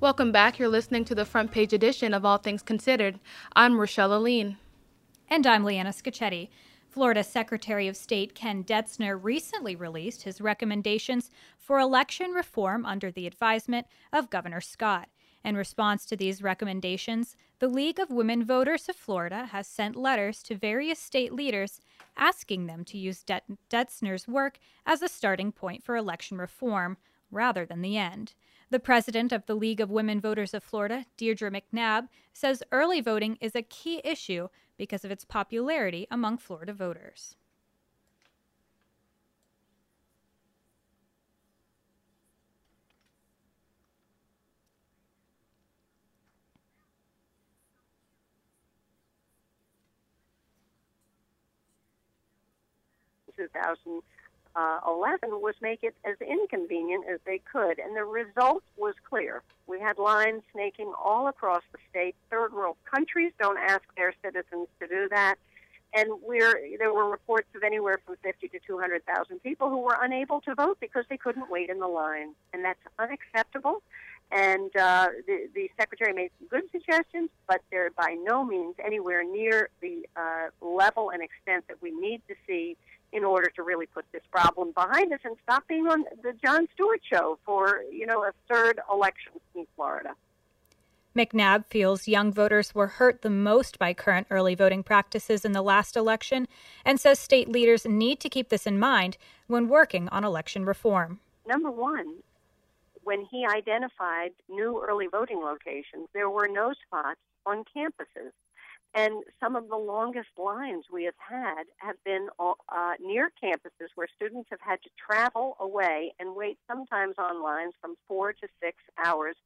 Welcome back. You're listening to the front page edition of All Things Considered. I'm Rochelle Aline. And I'm Leanna Scacchetti. Florida Secretary of State Ken Detzner recently released his recommendations for election reform under the advisement of Governor Scott. In response to these recommendations, the League of Women Voters of Florida has sent letters to various state leaders asking them to use Det- Detzner's work as a starting point for election reform rather than the end. The president of the League of Women Voters of Florida, Deirdre Macnab, says early voting is a key issue because of its popularity among Florida voters. Two thousand uh, 11 was make it as inconvenient as they could, and the result was clear. We had lines snaking all across the state. Third world countries don't ask their citizens to do that, and we're, there were reports of anywhere from 50 to 200,000 people who were unable to vote because they couldn't wait in the line, and that's unacceptable. And uh, the, the secretary made some good suggestions, but they're by no means anywhere near the uh, level and extent that we need to see in order to really put this problem behind us and stop being on the Jon Stewart show for, you know, a third election in Florida. Macnab feels young voters were hurt the most by current early voting practices in the last election and says state leaders need to keep this in mind when working on election reform. Number one, when he identified new early voting locations, there were no spots on campuses. And some of the longest lines we have had have been uh, near campuses where students have had to travel away and wait sometimes on lines from four to six hours.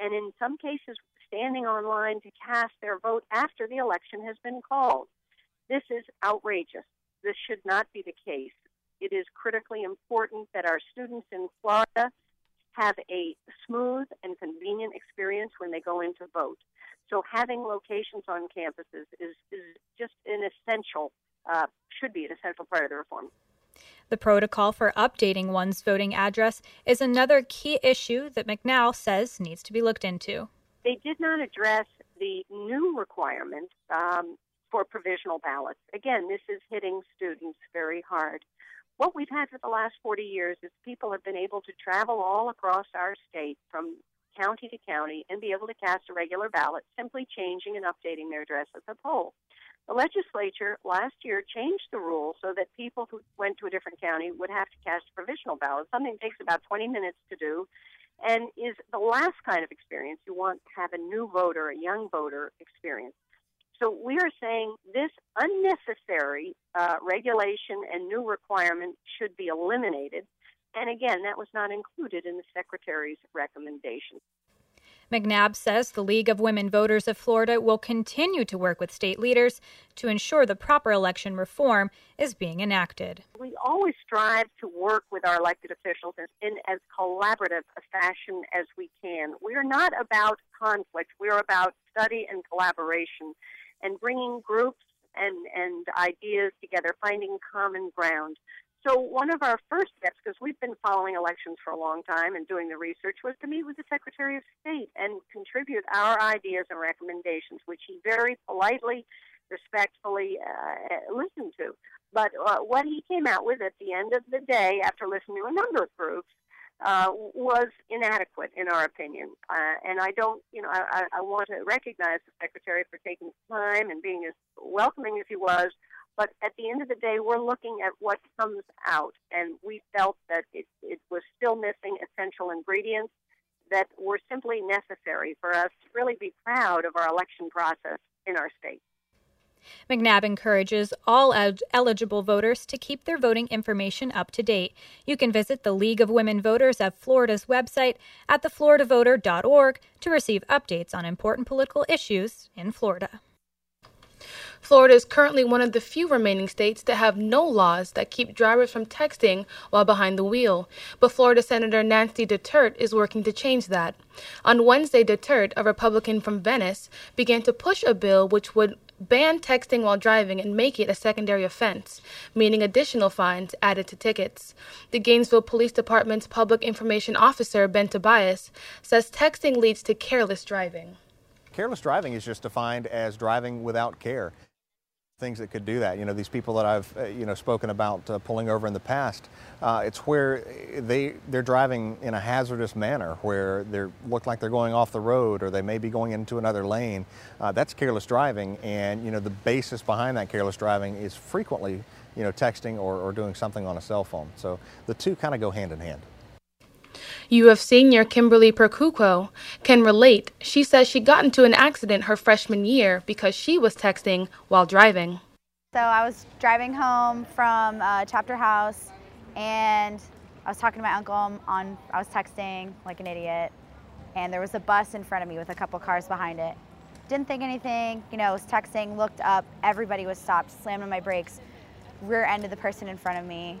And in some cases, standing on line to cast their vote after the election has been called. This is outrageous. This should not be the case. It is critically important that our students in Florida have a smooth and convenient experience when they go in to vote. So having locations on campuses is, is just an essential, uh, should be an essential part of the reform. The protocol for updating one's voting address is another key issue that Macnab says needs to be looked into. They did not address the new requirement um, for provisional ballots. Again, this is hitting students very hard. What we've had for the last 40 years is people have been able to travel all across our state from county to county and be able to cast a regular ballot, simply changing and updating their address at the poll. The legislature last year changed the rule so that people who went to a different county would have to cast a provisional ballot, something that takes about 20 minutes to do and is the last kind of experience you want to have a new voter, a young voter experience. So we are saying this unnecessary uh, regulation and new requirement should be eliminated and again, that was not included in the Secretary's recommendation. Macnab says the League of Women Voters of Florida will continue to work with state leaders to ensure the proper election reform is being enacted. We always strive to work with our elected officials in as collaborative a fashion as we can. We are not about conflict, we are about study and collaboration and bringing groups and, and ideas together, finding common ground. So one of our first steps, because we've been following elections for a long time and doing the research, was to meet with the Secretary of State and contribute our ideas and recommendations, which he very politely, respectfully uh, listened to. But uh, what he came out with at the end of the day, after listening to a number of groups, uh, was inadequate in our opinion. Uh, and I don't, you know, I, I want to recognize the Secretary for taking time and being as welcoming as he was but at the end of the day, we're looking at what comes out, and we felt that it, it was still missing essential ingredients that were simply necessary for us to really be proud of our election process in our state. Macnab encourages all eligible voters to keep their voting information up to date. You can visit the League of Women Voters of Florida's website at thefloridavoter.org to receive updates on important political issues in Florida. Florida is currently one of the few remaining states that have no laws that keep drivers from texting while behind the wheel. But Florida Senator Nancy Detert is working to change that. On Wednesday, Detert, a Republican from Venice, began to push a bill which would ban texting while driving and make it a secondary offense, meaning additional fines added to tickets. The Gainesville Police Department's Public Information Officer, Ben Tobias, says texting leads to careless driving. Careless driving is just defined as driving without care things that could do that. You know, these people that I've uh, you know spoken about uh, pulling over in the past, uh, it's where they they're driving in a hazardous manner, where they look like they're going off the road, or they may be going into another lane. Uh, that's careless driving, and you know the basis behind that careless driving is frequently you know texting or, or doing something on a cell phone. So the two kind of go hand in hand. UF senior Kimberly Percuco can relate. She says she got into an accident her freshman year because she was texting while driving. So I was driving home from uh, Chapter House and I was talking to my uncle on, I was texting like an idiot and there was a bus in front of me with a couple cars behind it. Didn't think anything, you know, was texting, looked up, everybody was stopped, slammed on my brakes, rear ended the person in front of me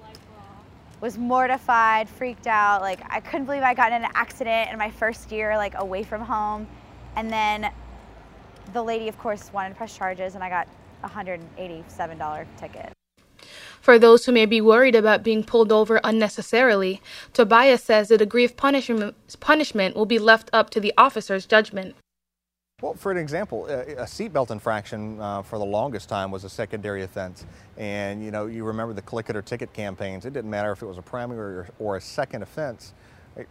was mortified, freaked out. Like I couldn't believe I got in an accident in my first year, like away from home. And then the lady, of course, wanted to press charges, and I got a $187 ticket. For those who may be worried about being pulled over unnecessarily, Tobias says the degree of punishment, punishment will be left up to the officer's judgment. Well, for an example, a seatbelt infraction uh, for the longest time was a secondary offense. And, you know, you remember the click it or ticket campaigns. It didn't matter if it was a primary or, or a second offense. It,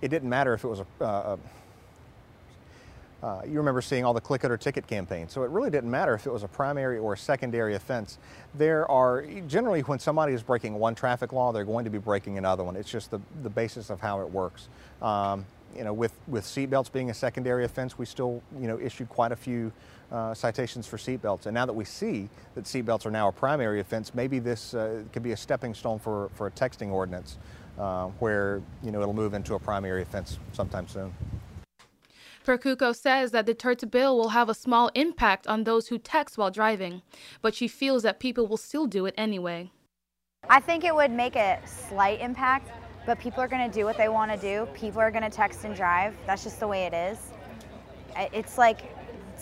it, didn't matter if it was a, uh, uh, you remember seeing all the click it or ticket campaigns. So it really didn't matter if it was a primary or a secondary offense. There are, generally, when somebody is breaking one traffic law, they're going to be breaking another one. It's just the, the basis of how it works. Um, you know, with, with seatbelts being a secondary offense, we still, you know, issued quite a few uh, citations for seatbelts. And now that we see that seatbelts are now a primary offense, maybe this uh, could be a stepping stone for, for a texting ordinance uh, where, you know, it'll move into a primary offense sometime soon. Percuco says that Detert's bill will have a small impact on those who text while driving, but she feels that people will still do it anyway. I think it would make a slight impact, but people are going to do what they want to do. People are going to text and drive. That's just the way it is. It's like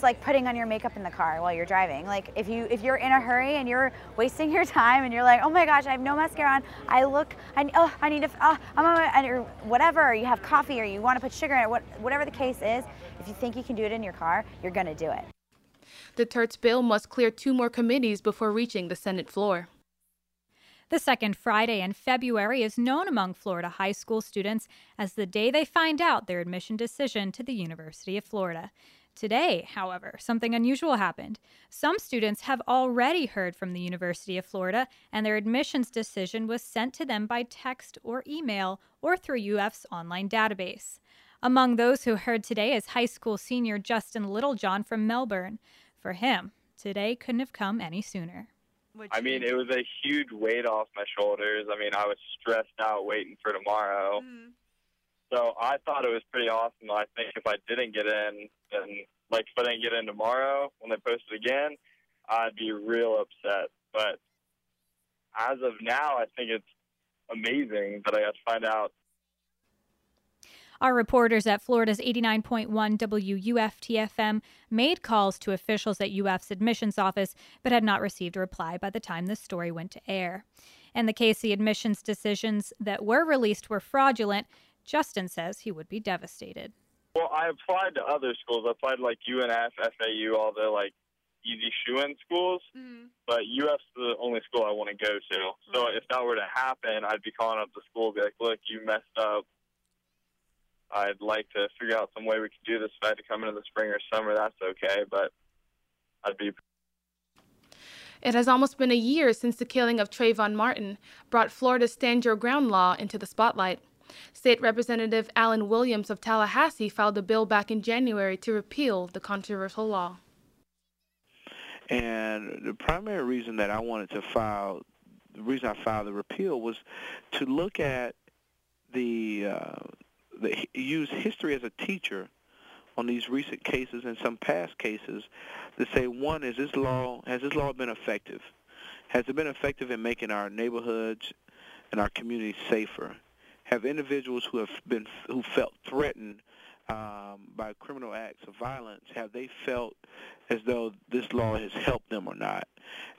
it's like putting on your makeup in the car while you're driving. Like if you if you're in a hurry and you're wasting your time and you're like, oh my gosh, I have no mascara on. I look, I oh I need to, oh, I'm on my, or whatever. You have coffee or you want to put sugar in it. What, whatever the case is, if you think you can do it in your car, you're gonna do it. Detert's bill must clear two more committees before reaching the Senate floor. The second Friday in February is known among Florida high school students as the day they find out their admission decision to the University of Florida. Today, however, something unusual happened. Some students have already heard from the University of Florida, and their admissions decision was sent to them by text or email or through UF's online database. Among those who heard today is high school senior Justin Littlejohn from Melbourne. For him, today couldn't have come any sooner. I mean, it was a huge weight off my shoulders. I mean, I was stressed out waiting for tomorrow. Mm-hmm. So I thought it was pretty awesome. I think if I didn't get in, then like if I didn't get in tomorrow when they posted again, I'd be real upset. But as of now, I think it's amazing that I got to find out our reporters at Florida's 89.1 WUFTFM made calls to officials at UF's admissions office, but had not received a reply by the time the story went to air. In the case the admissions decisions that were released were fraudulent, Justin says he would be devastated. Well, I applied to other schools. I applied like UNF, FAU, all the like easy shoe-in schools, mm-hmm. but UF's the only school I want to go to. So if that were to happen, I'd be calling up the school, and be like, "Look, you messed up. I'd like to figure out some way we could do this. If I had to come into the spring or summer, that's okay, but I'd be. It has almost been a year since the killing of Trayvon Martin brought Florida's Stand Your Ground law into the spotlight. State Representative Alan Williams of Tallahassee filed a bill back in January to repeal the controversial law. And the primary reason that I wanted to file, the reason I filed the repeal was to look at the uh, the, use history as a teacher on these recent cases and some past cases to say, one, is this law has this law been effective? Has it been effective in making our neighborhoods and our communities safer? Have individuals who have been who felt threatened um, by criminal acts of violence have they felt as though this law has helped them or not.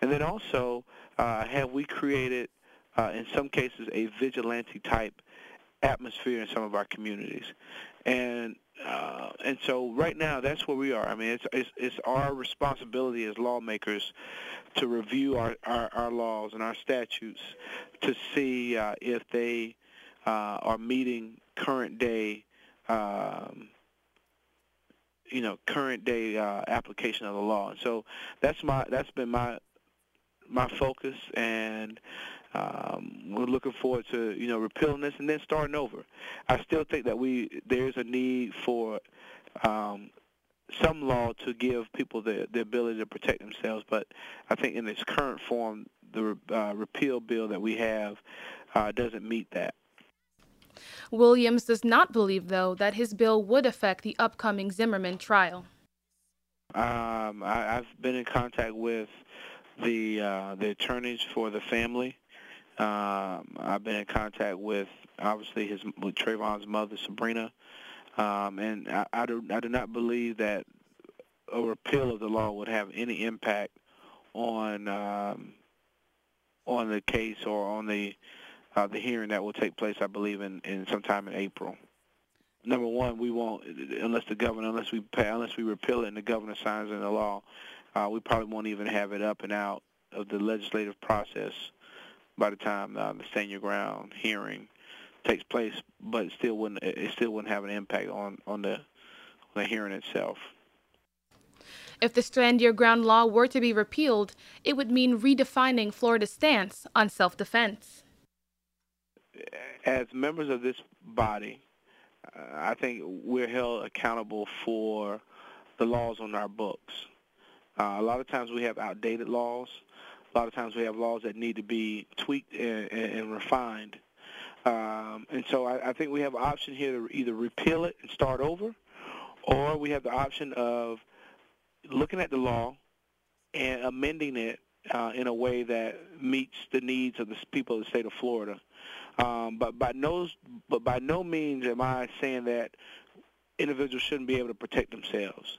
And then also, uh, have we created, uh, in some cases, a vigilante type atmosphere in some of our communities? And uh, and so right now that's where we are. I mean, it's, it's it's our responsibility as lawmakers to review our, our, our laws and our statutes to see uh, if they uh, are meeting current day um, you know current day uh, application of the law. And so that's my that's been my my focus, and um, we're looking forward to you know repealing this and then starting over. I still think that we there's a need for um, some law to give people the the ability to protect themselves, but I think in its current form, the uh, repeal bill that we have uh, doesn't meet that. Williams does not believe, though, that his bill would affect the upcoming Zimmerman trial. Um, I, have been in contact with the uh, the attorneys for the family. Um, I've been in contact with obviously his with Trayvon's mother, Sybrina, um, and I, I, do I do not believe that a repeal of the law would have any impact on um, on the case or on the uh, the hearing that will take place, I believe, in, in sometime in April. Number one, we won't unless the governor, unless we pay, unless we repeal it and the governor signs in the law, uh, we probably won't even have it up and out of the legislative process by the time uh, the stand your ground hearing takes place. But it still wouldn't it still wouldn't have an impact on on the on the hearing itself. If the Stand Your Ground law were to be repealed, it would mean redefining Florida's stance on self-defense as members of this body, uh, I think we're held accountable for the laws on our books. Uh, a lot of times we have outdated laws. A lot of times we have laws that need to be tweaked and, and, and refined. Um, and so I, I think we have an option here to either repeal it and start over, or we have the option of looking at the law and amending it uh, in a way that meets the needs of the people of the state of Florida. Um, but by no, but by no means am I saying that individuals shouldn't be able to protect themselves,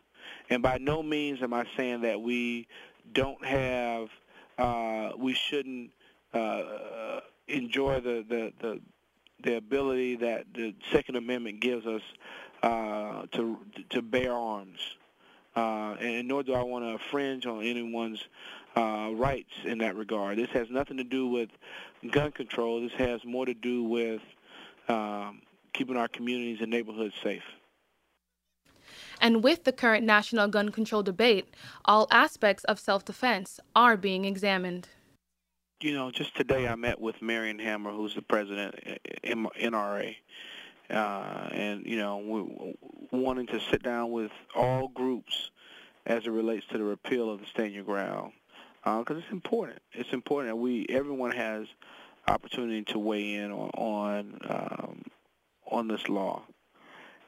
and by no means am I saying that we don't have, uh, we shouldn't uh, enjoy the, the the the ability that the Second Amendment gives us uh, to to bear arms, uh, and nor do I want to infringe on anyone's uh, rights in that regard. This has nothing to do with gun control. This has more to do with um, keeping our communities and neighborhoods safe. And with the current national gun control debate, all aspects of self defense are being examined. You know, just today I met with Marion Hammer, who's the president of NRA, uh, and, you know, we're wanting to sit down with all groups as it relates to the repeal of the Stand Your Ground because uh, it's important. It's important that we everyone has opportunity to weigh in on on, um, on this law.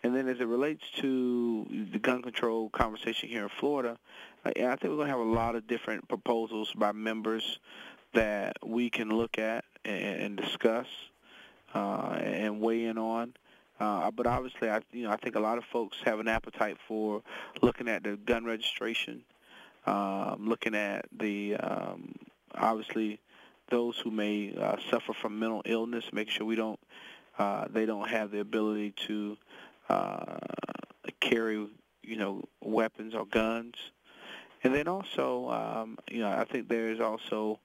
And then as it relates to the gun control conversation here in Florida, uh, I think we're going to have a lot of different proposals by members that we can look at and, discuss uh, and weigh in on. Uh, but obviously, I you know I think a lot of folks have an appetite for looking at the gun registration um, looking at the um, obviously those who may uh, suffer from mental illness, making sure we don't uh, they don't have the ability to uh, carry you know weapons or guns, and then also um, you know I think there is also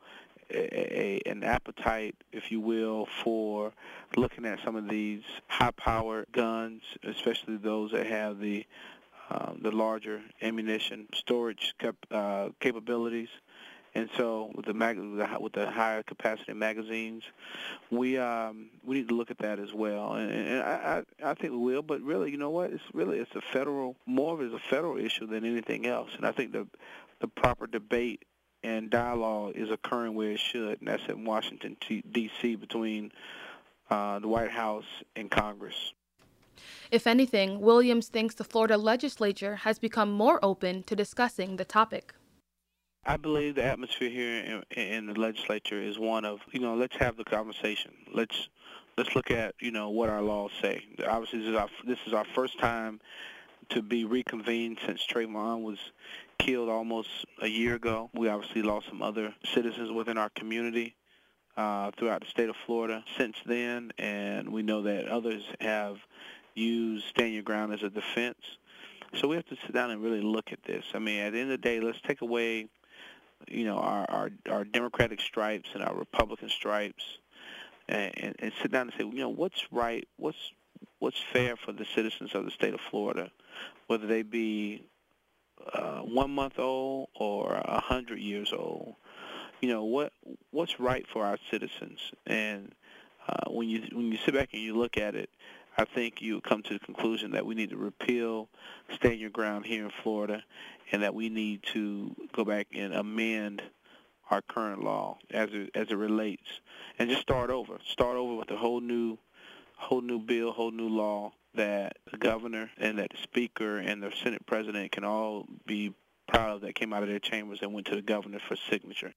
a, a, an appetite, if you will, for looking at some of these high-powered guns, especially those that have the uh, the larger ammunition storage cap, uh, capabilities. And so with the, mag- with the higher capacity magazines, we um, we need to look at that as well. And, and I, I think we will. But really, you know what? It's really it's a federal more of it is a federal issue than anything else. And I think the the proper debate and dialogue is occurring where it should, and that's in Washington, D.C. between uh, the White House and Congress. If anything, Williams thinks the Florida legislature has become more open to discussing the topic. I believe the atmosphere here in, in, the legislature is one of, you know, let's have the conversation. Let's let's look at, you know, what our laws say. Obviously, this is our this is our first time to be reconvened since Trayvon was killed almost a year ago. We obviously lost some other citizens within our community uh, throughout the state of Florida since then, and we know that others have used Stand Your Ground as a defense. So we have to sit down and really look at this. I mean, at the end of the day, let's take away, you know, our our, our Democratic stripes and our Republican stripes, and, and, and sit down and say, you know, what's right, what's what's fair for the citizens of the state of Florida, whether they be uh, one month old or a hundred years old. You know what what's right for our citizens, and uh, when you when you sit back and you look at it, I think you come to the conclusion that we need to repeal Stand Your Ground here in Florida, and that we need to go back and amend our current law as it, as it relates, and just start over. Start over with a whole new whole new bill, whole new law that the governor and that the speaker and the Senate president can all be proud of that came out of their chambers and went to the governor for signature.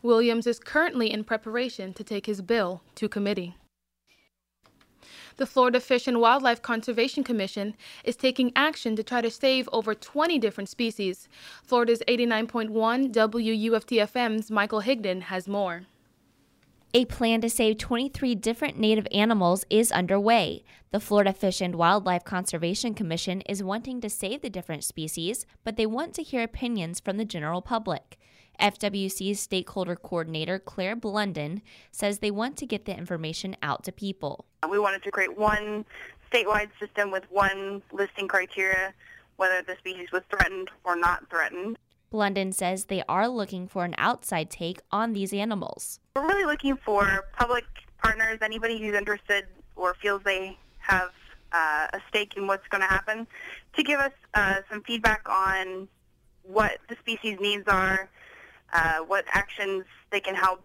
Williams is currently in preparation to take his bill to committee. The Florida Fish and Wildlife Conservation Commission is taking action to try to save over 20 different species. Florida's 89.1 WUFTFM's Michael Higdon has more. A plan to save 23 different native animals is underway. The Florida Fish and Wildlife Conservation Commission is wanting to save the different species, but they want to hear opinions from the general public. FWC's stakeholder coordinator, Claire Blunden, says they want to get the information out to people. We wanted to create one statewide system with one listing criteria, whether the species was threatened or not threatened. Blunden says they are looking for an outside take on these animals. We're really looking for public partners, anybody who's interested or feels they have uh, a stake in what's going to happen, to give us uh, some feedback on what the species needs are, uh, what actions they can help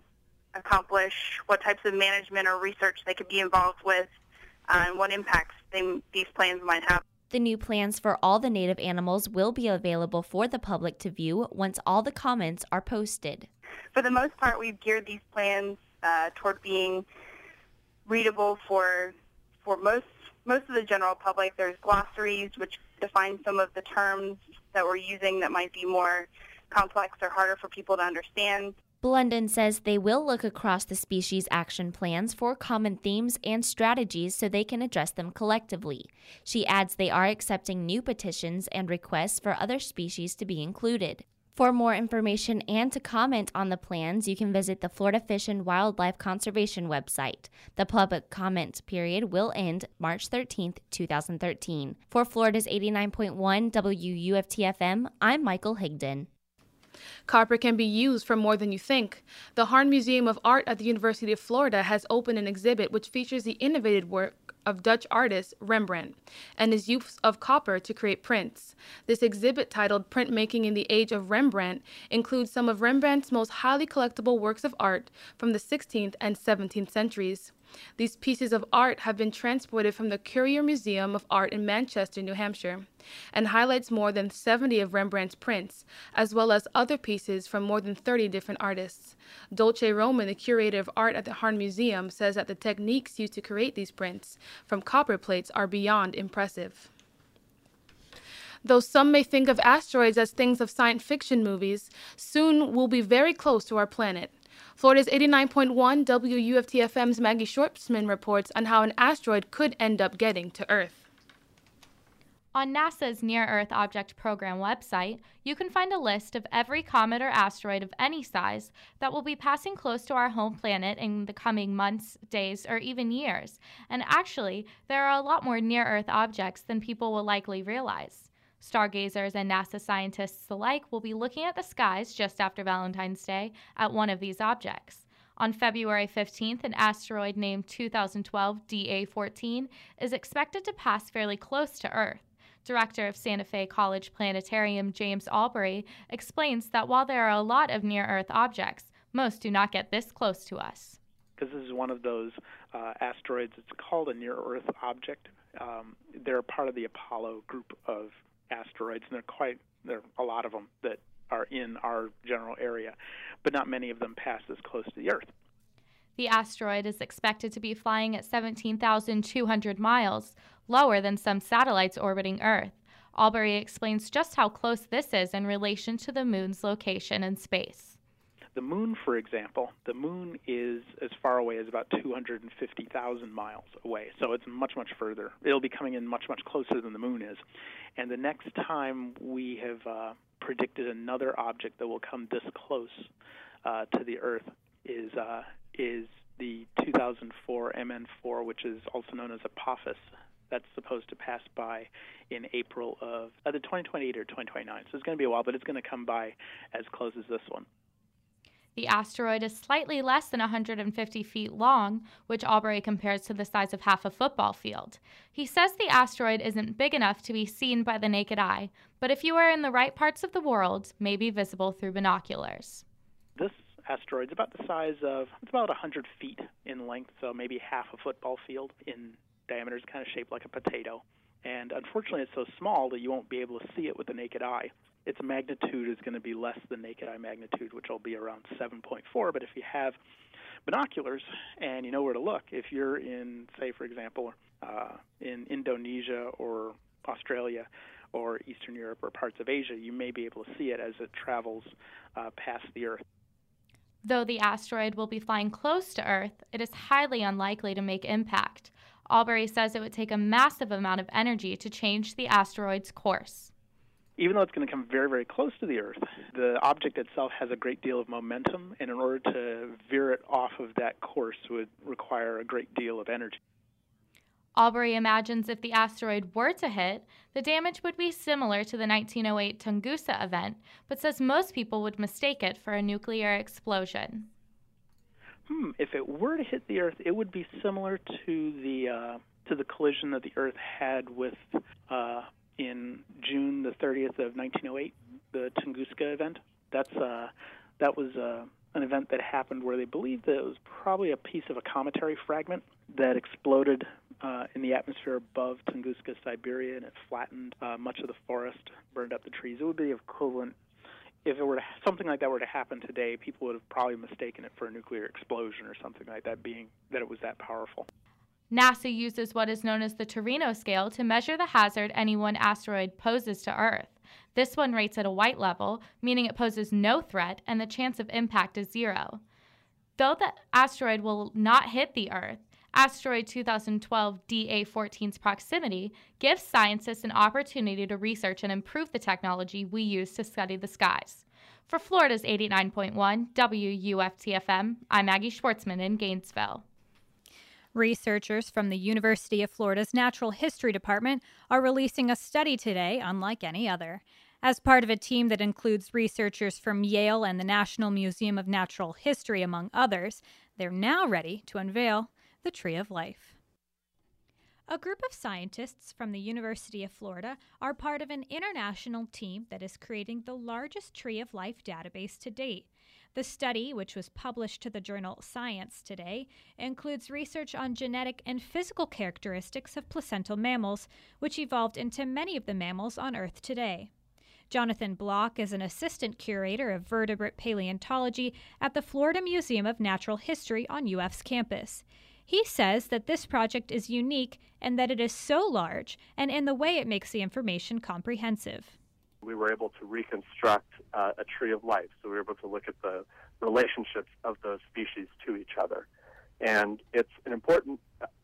accomplish, what types of management or research they could be involved with, uh, and what impacts they, these plans might have. The new plans for all the native animals will be available for the public to view once all the comments are posted. For the most part, we've geared these plans uh, toward being readable for for most most of the general public. There's glossaries which define some of the terms that we're using that might be more complex or harder for people to understand. Blunden says they will look across the species action plans for common themes and strategies so they can address them collectively. She adds they are accepting new petitions and requests for other species to be included. For more information and to comment on the plans, you can visit the Florida Fish and Wildlife Conservation website. The public comment period will end March 13, 2013. For Florida's 89.1 WUFTFM, I'm Michael Higdon. Copper can be used for more than you think. The Harn Museum of Art at the University of Florida has opened an exhibit which features the innovative work of Dutch artist Rembrandt and his use of copper to create prints. This exhibit, titled Printmaking in the Age of Rembrandt, includes some of Rembrandt's most highly collectible works of art from the 16th and 17th centuries. These pieces of art have been transported from the Currier Museum of Art in Manchester, New Hampshire, and highlights more than 70 of Rembrandt's prints, as well as other pieces from more than 30 different artists. Dulce Roman, the curator of art at the Harn Museum, says that the techniques used to create these prints from copper plates are beyond impressive. Though some may think of asteroids as things of science fiction movies, soon we'll be very close to our planet. Florida's 89.1 WUFTFM's Maggie Schwartzman reports on how an asteroid could end up getting to Earth. On NASA's Near Earth Object Program website, you can find a list of every comet or asteroid of any size that will be passing close to our home planet in the coming months, days, or even years. And actually, there are a lot more near Earth objects than people will likely realize. Stargazers and NASA scientists alike will be looking at the skies just after Valentine's Day at one of these objects. On February 15th, an asteroid named 2012 DA 14 is expected to pass fairly close to Earth. Director of Santa Fe College Planetarium James Albury explains that while there are a lot of near Earth objects, most do not get this close to us. Because this is one of those uh, asteroids, it's called a near Earth object. Um, they're part of the Apollo group of asteroids, and there are quite there are a lot of them that are in our general area, but not many of them pass as close to the Earth. The asteroid is expected to be flying at 17,200 miles, lower than some satellites orbiting Earth. Albury explains just how close this is in relation to the moon's location in space. The moon, for example, the moon is as far away as about 250,000 miles away. So it's much, much further. It'll be coming in much, much closer than the moon is. And the next time we have uh, predicted another object that will come this close uh, to the Earth is uh, is the 2004 MN4, which is also known as Apophis. That's supposed to pass by in April of either 2028 or 2029. So it's going to be a while, but it's going to come by as close as this one. The asteroid is slightly less than 150 feet long, which Albury compares to the size of half a football field. He says the asteroid isn't big enough to be seen by the naked eye, but if you are in the right parts of the world, may be visible through binoculars. This asteroid is about the size of, it's about 100 feet in length, so maybe half a football field in diameter. It's kind of shaped like a potato. And unfortunately, it's so small that you won't be able to see it with the naked eye its magnitude is going to be less than naked eye magnitude, which will be around 7.4. But if you have binoculars and you know where to look, if you're in, say, for example, uh, in Indonesia or Australia or Eastern Europe or parts of Asia, you may be able to see it as it travels uh, past the Earth. Though the asteroid will be flying close to Earth, it is highly unlikely to make impact. Albury says it would take a massive amount of energy to change the asteroid's course even though it's going to come very, very close to the Earth, the object itself has a great deal of momentum, and in order to veer it off of that course would require a great deal of energy. Albury imagines if the asteroid were to hit, the damage would be similar to the 1908 Tunguska event, but says most people would mistake it for a nuclear explosion. Hmm, if it were to hit the Earth, it would be similar to the uh, to the collision that the Earth had with uh, in June the 30th of 1908, the Tunguska event. That's uh, that was uh, an event that happened where they believed that it was probably a piece of a cometary fragment that exploded uh, in the atmosphere above Tunguska, Siberia, and it flattened uh, much of the forest, burned up the trees. It would be equivalent if it were to, something like that were to happen today. People would have probably mistaken it for a nuclear explosion or something like that, being that it was that powerful. NASA uses what is known as the Torino scale to measure the hazard any one asteroid poses to Earth. This one rates at a white level, meaning it poses no threat and the chance of impact is zero. Though the asteroid will not hit the Earth, asteroid 2012 DA 14's proximity gives scientists an opportunity to research and improve the technology we use to study the skies. For Florida's 89.1 WUFTFM, I'm Maggie Schwartzman in Gainesville. Researchers from the University of Florida's Natural History Department are releasing a study today, unlike any other. As part of a team that includes researchers from Yale and the National Museum of Natural History, among others, they're now ready to unveil the Tree of Life. A group of scientists from the University of Florida are part of an international team that is creating the largest Tree of Life database to date. The study, which was published to the journal Science today, includes research on genetic and physical characteristics of placental mammals, which evolved into many of the mammals on Earth today. Jonathan Bloch is an assistant curator of vertebrate paleontology at the Florida Museum of Natural History on UF's campus. He says that this project is unique and that it is so large and in the way it makes the information comprehensive we were able to reconstruct uh, a tree of life. So we were able to look at the relationships of those species to each other. And it's an important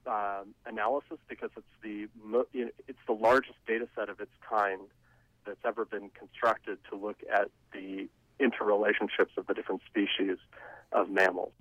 uh, analysis because it's the you know, it's the largest data set of its kind that's ever been constructed to look at the interrelationships of the different species of mammals.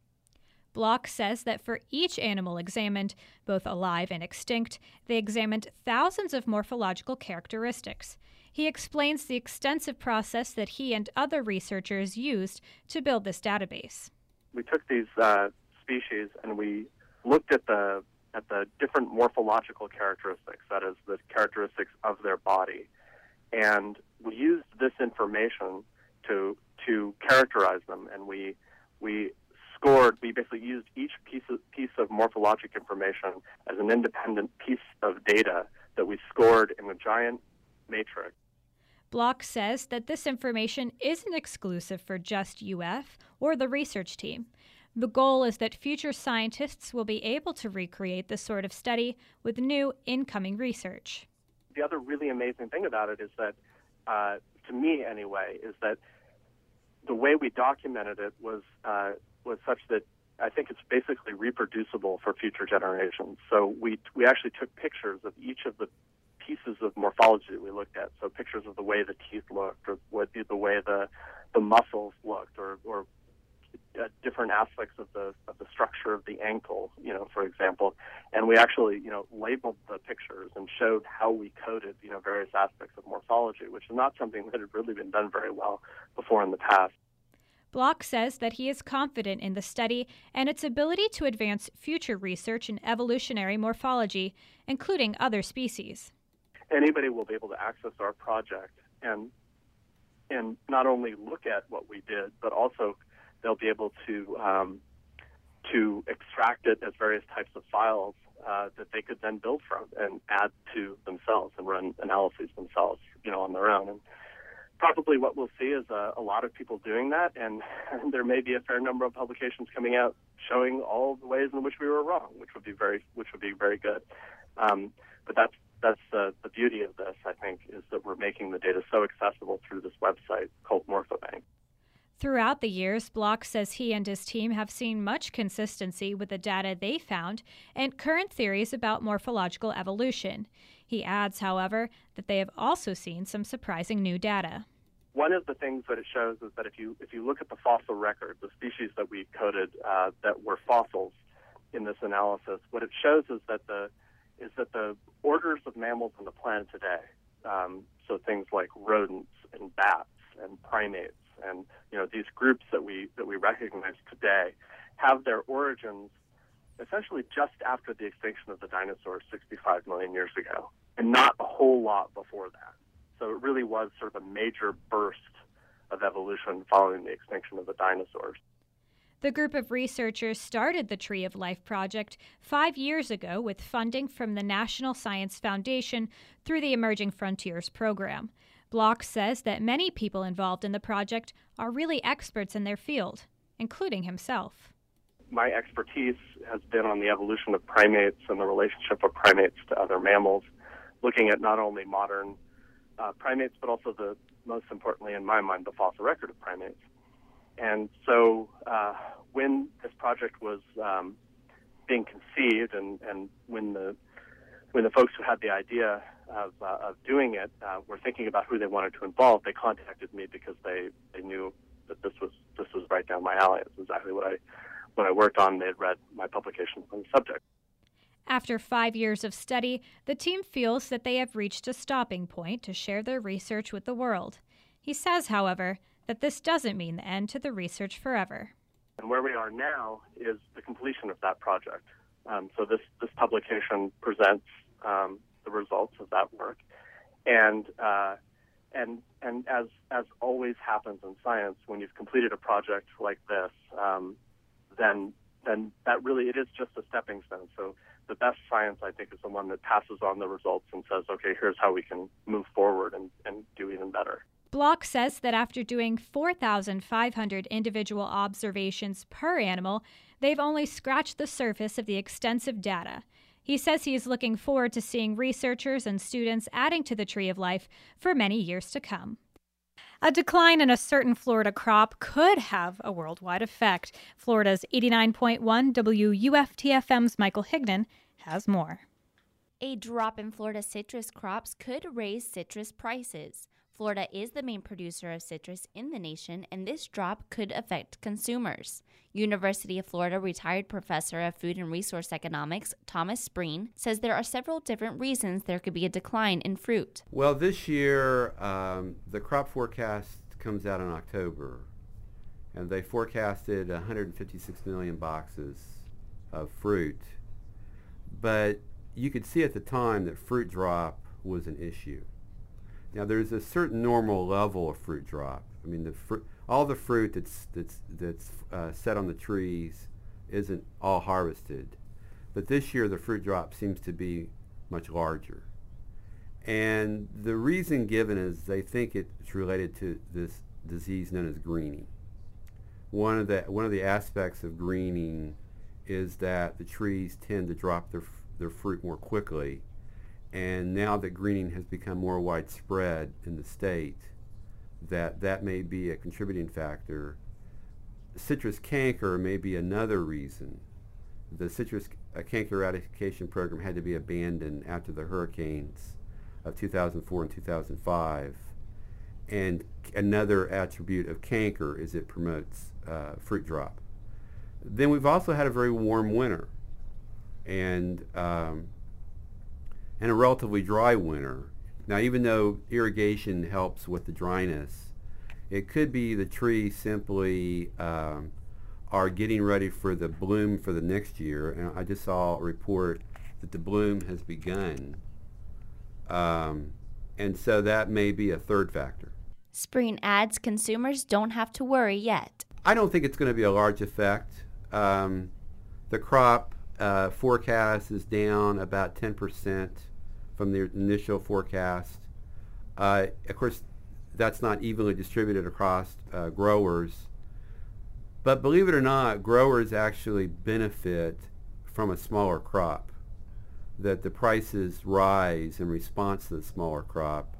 Bloch says that for each animal examined, both alive and extinct, they examined thousands of morphological characteristics. He explains the extensive process that he and other researchers used to build this database. We took these uh, species and we looked at the at the different morphological characteristics, that is, the characteristics of their body, and we used this information to to characterize them, and we we scored. We basically used each piece of, piece of morphologic information as an independent piece of data that we scored in a giant matrix. Bloch says that this information isn't exclusive for just UF or the research team. The goal is that future scientists will be able to recreate this sort of study with new incoming research. the other really amazing thing about it is that, uh, to me anyway, is that the way we documented it was uh, was such that I think it's basically reproducible for future generations. So we we actually took pictures of each of the pieces of morphology that we looked at. So pictures of the way the teeth looked, or what the way the the muscles looked, or or uh, different aspects of the of the structure of the ankle, you know, for example. And we actually, you know, labeled the pictures and showed how we coded, you know, various aspects of morphology, which is not something that had really been done very well before in the past. Bloch says that he is confident in the study and its ability to advance future research in evolutionary morphology, including other species. Anybody will be able to access our project and and not only look at what we did, but also they'll be able to um, to extract it as various types of files uh, that they could then build from and add to themselves and run analyses themselves, you know, on their own. And probably what we'll see is a, a lot of people doing that, and, and, there may be a fair number of publications coming out showing all the ways in which we were wrong, which would be very, which would be very good. Um, but that's that's the, the beauty of this, I think, is that we're making the data so accessible through this website called Morphobank. Throughout the years, Bloch says he and his team have seen much consistency with the data they found and current theories about morphological evolution. He adds, however, that they have also seen some surprising new data. One of the things that it shows is that if you if you look at the fossil record, the species that we coded uh, that were fossils in this analysis, what it shows is that the is that the orders of mammals on the planet today, um, so things like rodents and bats and primates and you know these groups that we that we recognize today have their origins essentially just after the extinction of the dinosaurs 65 million years ago, and not a whole lot before that. So it really was sort of a major burst of evolution following the extinction of the dinosaurs. The group of researchers started the Tree of Life project five years ago with funding from the National Science Foundation through the Emerging Frontiers program. Bloch says that many people involved in the project are really experts in their field, including himself. My expertise has been on the evolution of primates and the relationship of primates to other mammals, looking at not only modern uh, primates, but also the most importantly, in my mind, the fossil record of primates. And so, uh, when this project was um, being conceived, and, and when the when the folks who had the idea of, uh, of doing it uh, were thinking about who they wanted to involve, they contacted me because they, they knew that this was this was right down my alley. It's exactly what I what I worked on. They had read my publications on the subject. After five years of study, the team feels that they have reached a stopping point to share their research with the world. He says, however, that this doesn't mean the end to the research forever. And where we are now is the completion of that project. Um, so this, this publication presents um, the results of that work. And uh, and and as as always happens in science, when you've completed a project like this, um, then then that really it is just a stepping stone. So the best science, I think, is the one that passes on the results and says, okay, here's how we can move forward and, and do even better. Bloch says that after doing 4,500 individual observations per animal, they've only scratched the surface of the extensive data. He says he is looking forward to seeing researchers and students adding to the Tree of Life for many years to come. A decline in a certain Florida crop could have a worldwide effect. Florida's 89.1 WUFTFM's Michael Higdon has more. A drop in Florida citrus crops could raise citrus prices. Florida is the main producer of citrus in the nation, and this drop could affect consumers. University of Florida retired professor of food and resource economics, Thomas Spreen, says there are several different reasons there could be a decline in fruit. Well, this year, um, the crop forecast comes out in October, and they forecasted 156 million boxes of fruit. But you could see at the time that fruit drop was an issue. Now there's a certain normal level of fruit drop. I mean, the fr- all the fruit that's that's that's uh, set on the trees isn't all harvested, but this year the fruit drop seems to be much larger. And the reason given is they think it's related to this disease known as greening. One of the one of the aspects of greening is that the trees tend to drop their their fruit more quickly and now that greening has become more widespread in the state, that that may be a contributing factor. Citrus canker may be another reason. The citrus uh, canker eradication program had to be abandoned after the hurricanes of 2004 and 2005. And another attribute of canker is it promotes uh, fruit drop. Then we've also had a very warm winter and um, and a relatively dry winter. Now, even though irrigation helps with the dryness, it could be the trees simply um, are getting ready for the bloom for the next year. And I just saw a report that the bloom has begun. Um, and so that may be a third factor. Spreen adds consumers don't have to worry yet. I don't think it's going to be a large effect. Um, the crop uh, forecast is down about 10% from the initial forecast. Uh, of course, that's not evenly distributed across uh, growers. But believe it or not, growers actually benefit from a smaller crop, that the prices rise in response to the smaller crop.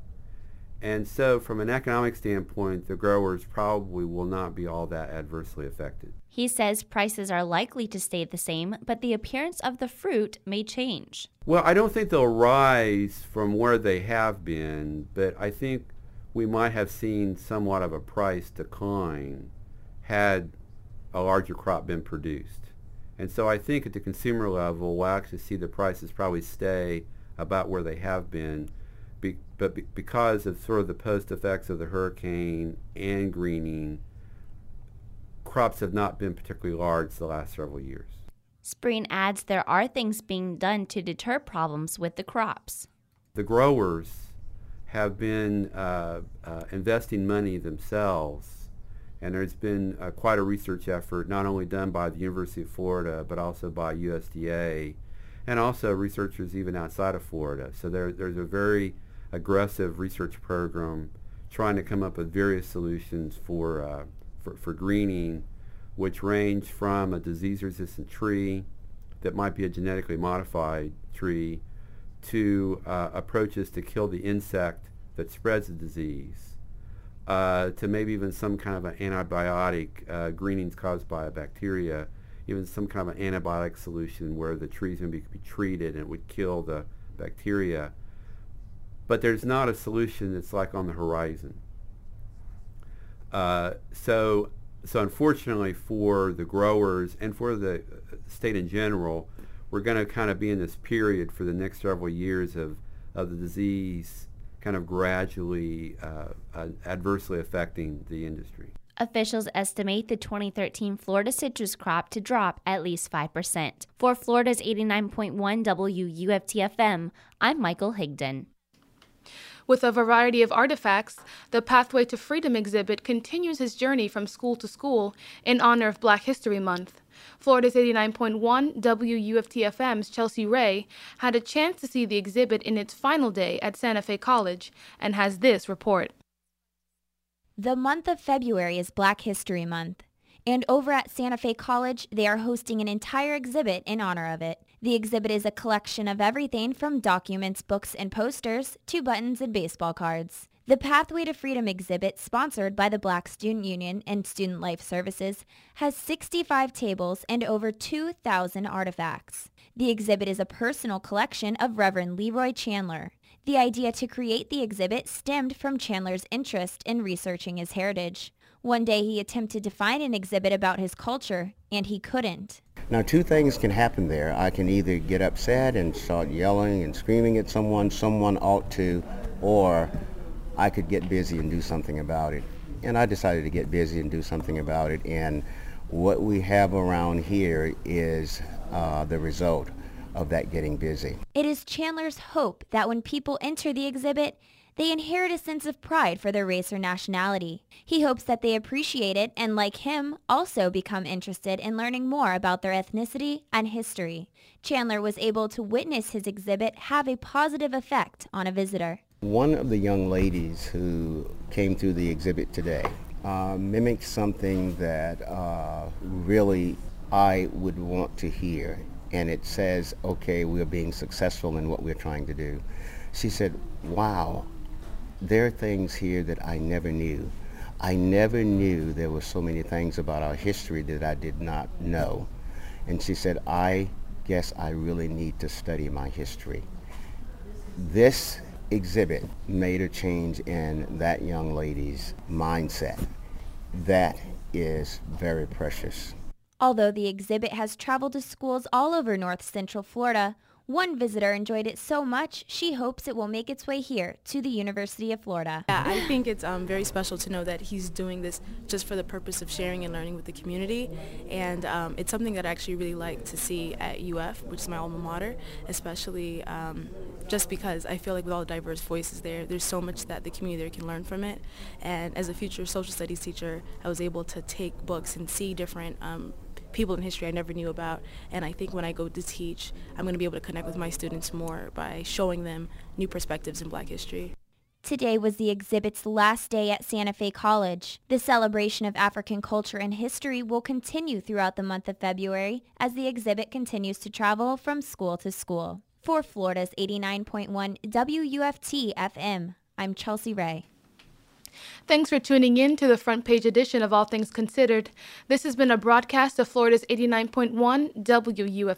And so from an economic standpoint, the growers probably will not be all that adversely affected. He says prices are likely to stay the same, but the appearance of the fruit may change. Well, I don't think they'll rise from where they have been, but I think we might have seen somewhat of a price decline had a larger crop been produced. And so I think at the consumer level, we'll actually see the prices probably stay about where they have been be, but be, because of sort of the post effects of the hurricane and greening, crops have not been particularly large the last several years. Spreen adds there are things being done to deter problems with the crops. The growers have been uh, uh, investing money themselves, and there's been uh, quite a research effort, not only done by the University of Florida, but also by USDA, and also researchers even outside of Florida. So there, there's a very aggressive research program trying to come up with various solutions for, uh, for, for greening, which range from a disease-resistant tree that might be a genetically modified tree to uh, approaches to kill the insect that spreads the disease, uh, to maybe even some kind of an antibiotic, uh, greenings caused by a bacteria, even some kind of an antibiotic solution where the trees can be, be treated and it would kill the bacteria but there's not a solution that's like on the horizon. Uh, so, so unfortunately for the growers and for the state in general, we're going to kind of be in this period for the next several years of, of the disease kind of gradually uh, uh, adversely affecting the industry. Officials estimate the 2013 Florida citrus crop to drop at least 5%. For Florida's 89.1 WUFTFM, I'm Michael Higdon. With a variety of artifacts, the Pathway to Freedom exhibit continues his journey from school to school in honor of Black History Month. Florida's 89.1 WUFTFM's Chelsea Ray had a chance to see the exhibit in its final day at Santa Fe College and has this report. The month of February is Black History Month, and over at Santa Fe College, they are hosting an entire exhibit in honor of it. The exhibit is a collection of everything from documents, books, and posters to buttons and baseball cards. The Pathway to Freedom exhibit, sponsored by the Black Student Union and Student Life Services, has 65 tables and over 2,000 artifacts. The exhibit is a personal collection of Reverend Leroy Chandler. The idea to create the exhibit stemmed from Chandler's interest in researching his heritage. One day he attempted to find an exhibit about his culture, and he couldn't. Now, two things can happen there. I can either get upset and start yelling and screaming at someone, someone ought to, or I could get busy and do something about it. And I decided to get busy and do something about it. And what we have around here is uh, the result of that getting busy. It is Chandler's hope that when people enter the exhibit, they inherit a sense of pride for their race or nationality. He hopes that they appreciate it and, like him, also become interested in learning more about their ethnicity and history. Chandler was able to witness his exhibit have a positive effect on a visitor. One of the young ladies who came through the exhibit today uh, something that uh, really I would want to hear and it says, okay, we're being successful in what we're trying to do. She said, wow, there are things here that I never knew. I never knew there were so many things about our history that I did not know. And she said, I guess I really need to study my history. This exhibit made a change in that young lady's mindset. That is very precious. Although the exhibit has traveled to schools all over North Central Florida, one visitor enjoyed it so much, she hopes it will make its way here to the University of Florida. Yeah, I think it's um, very special to know that he's doing this just for the purpose of sharing and learning with the community. And um, it's something that I actually really like to see at UF, which is my alma mater, especially um, just because I feel like with all the diverse voices there, there's so much that the community there can learn from it. And as a future social studies teacher, I was able to take books and see different um, people in history I never knew about. And I think when I go to teach, I'm going to be able to connect with my students more by showing them new perspectives in black history. Today was the exhibit's last day at Santa Fe College. The celebration of African culture and history will continue throughout the month of February as the exhibit continues to travel from school to school. For Florida's 89.1 WUFT FM, I'm Chelsea Ray. Thanks for tuning in to the front page edition of All Things Considered. This has been a broadcast of Florida's 89.1 WUFT.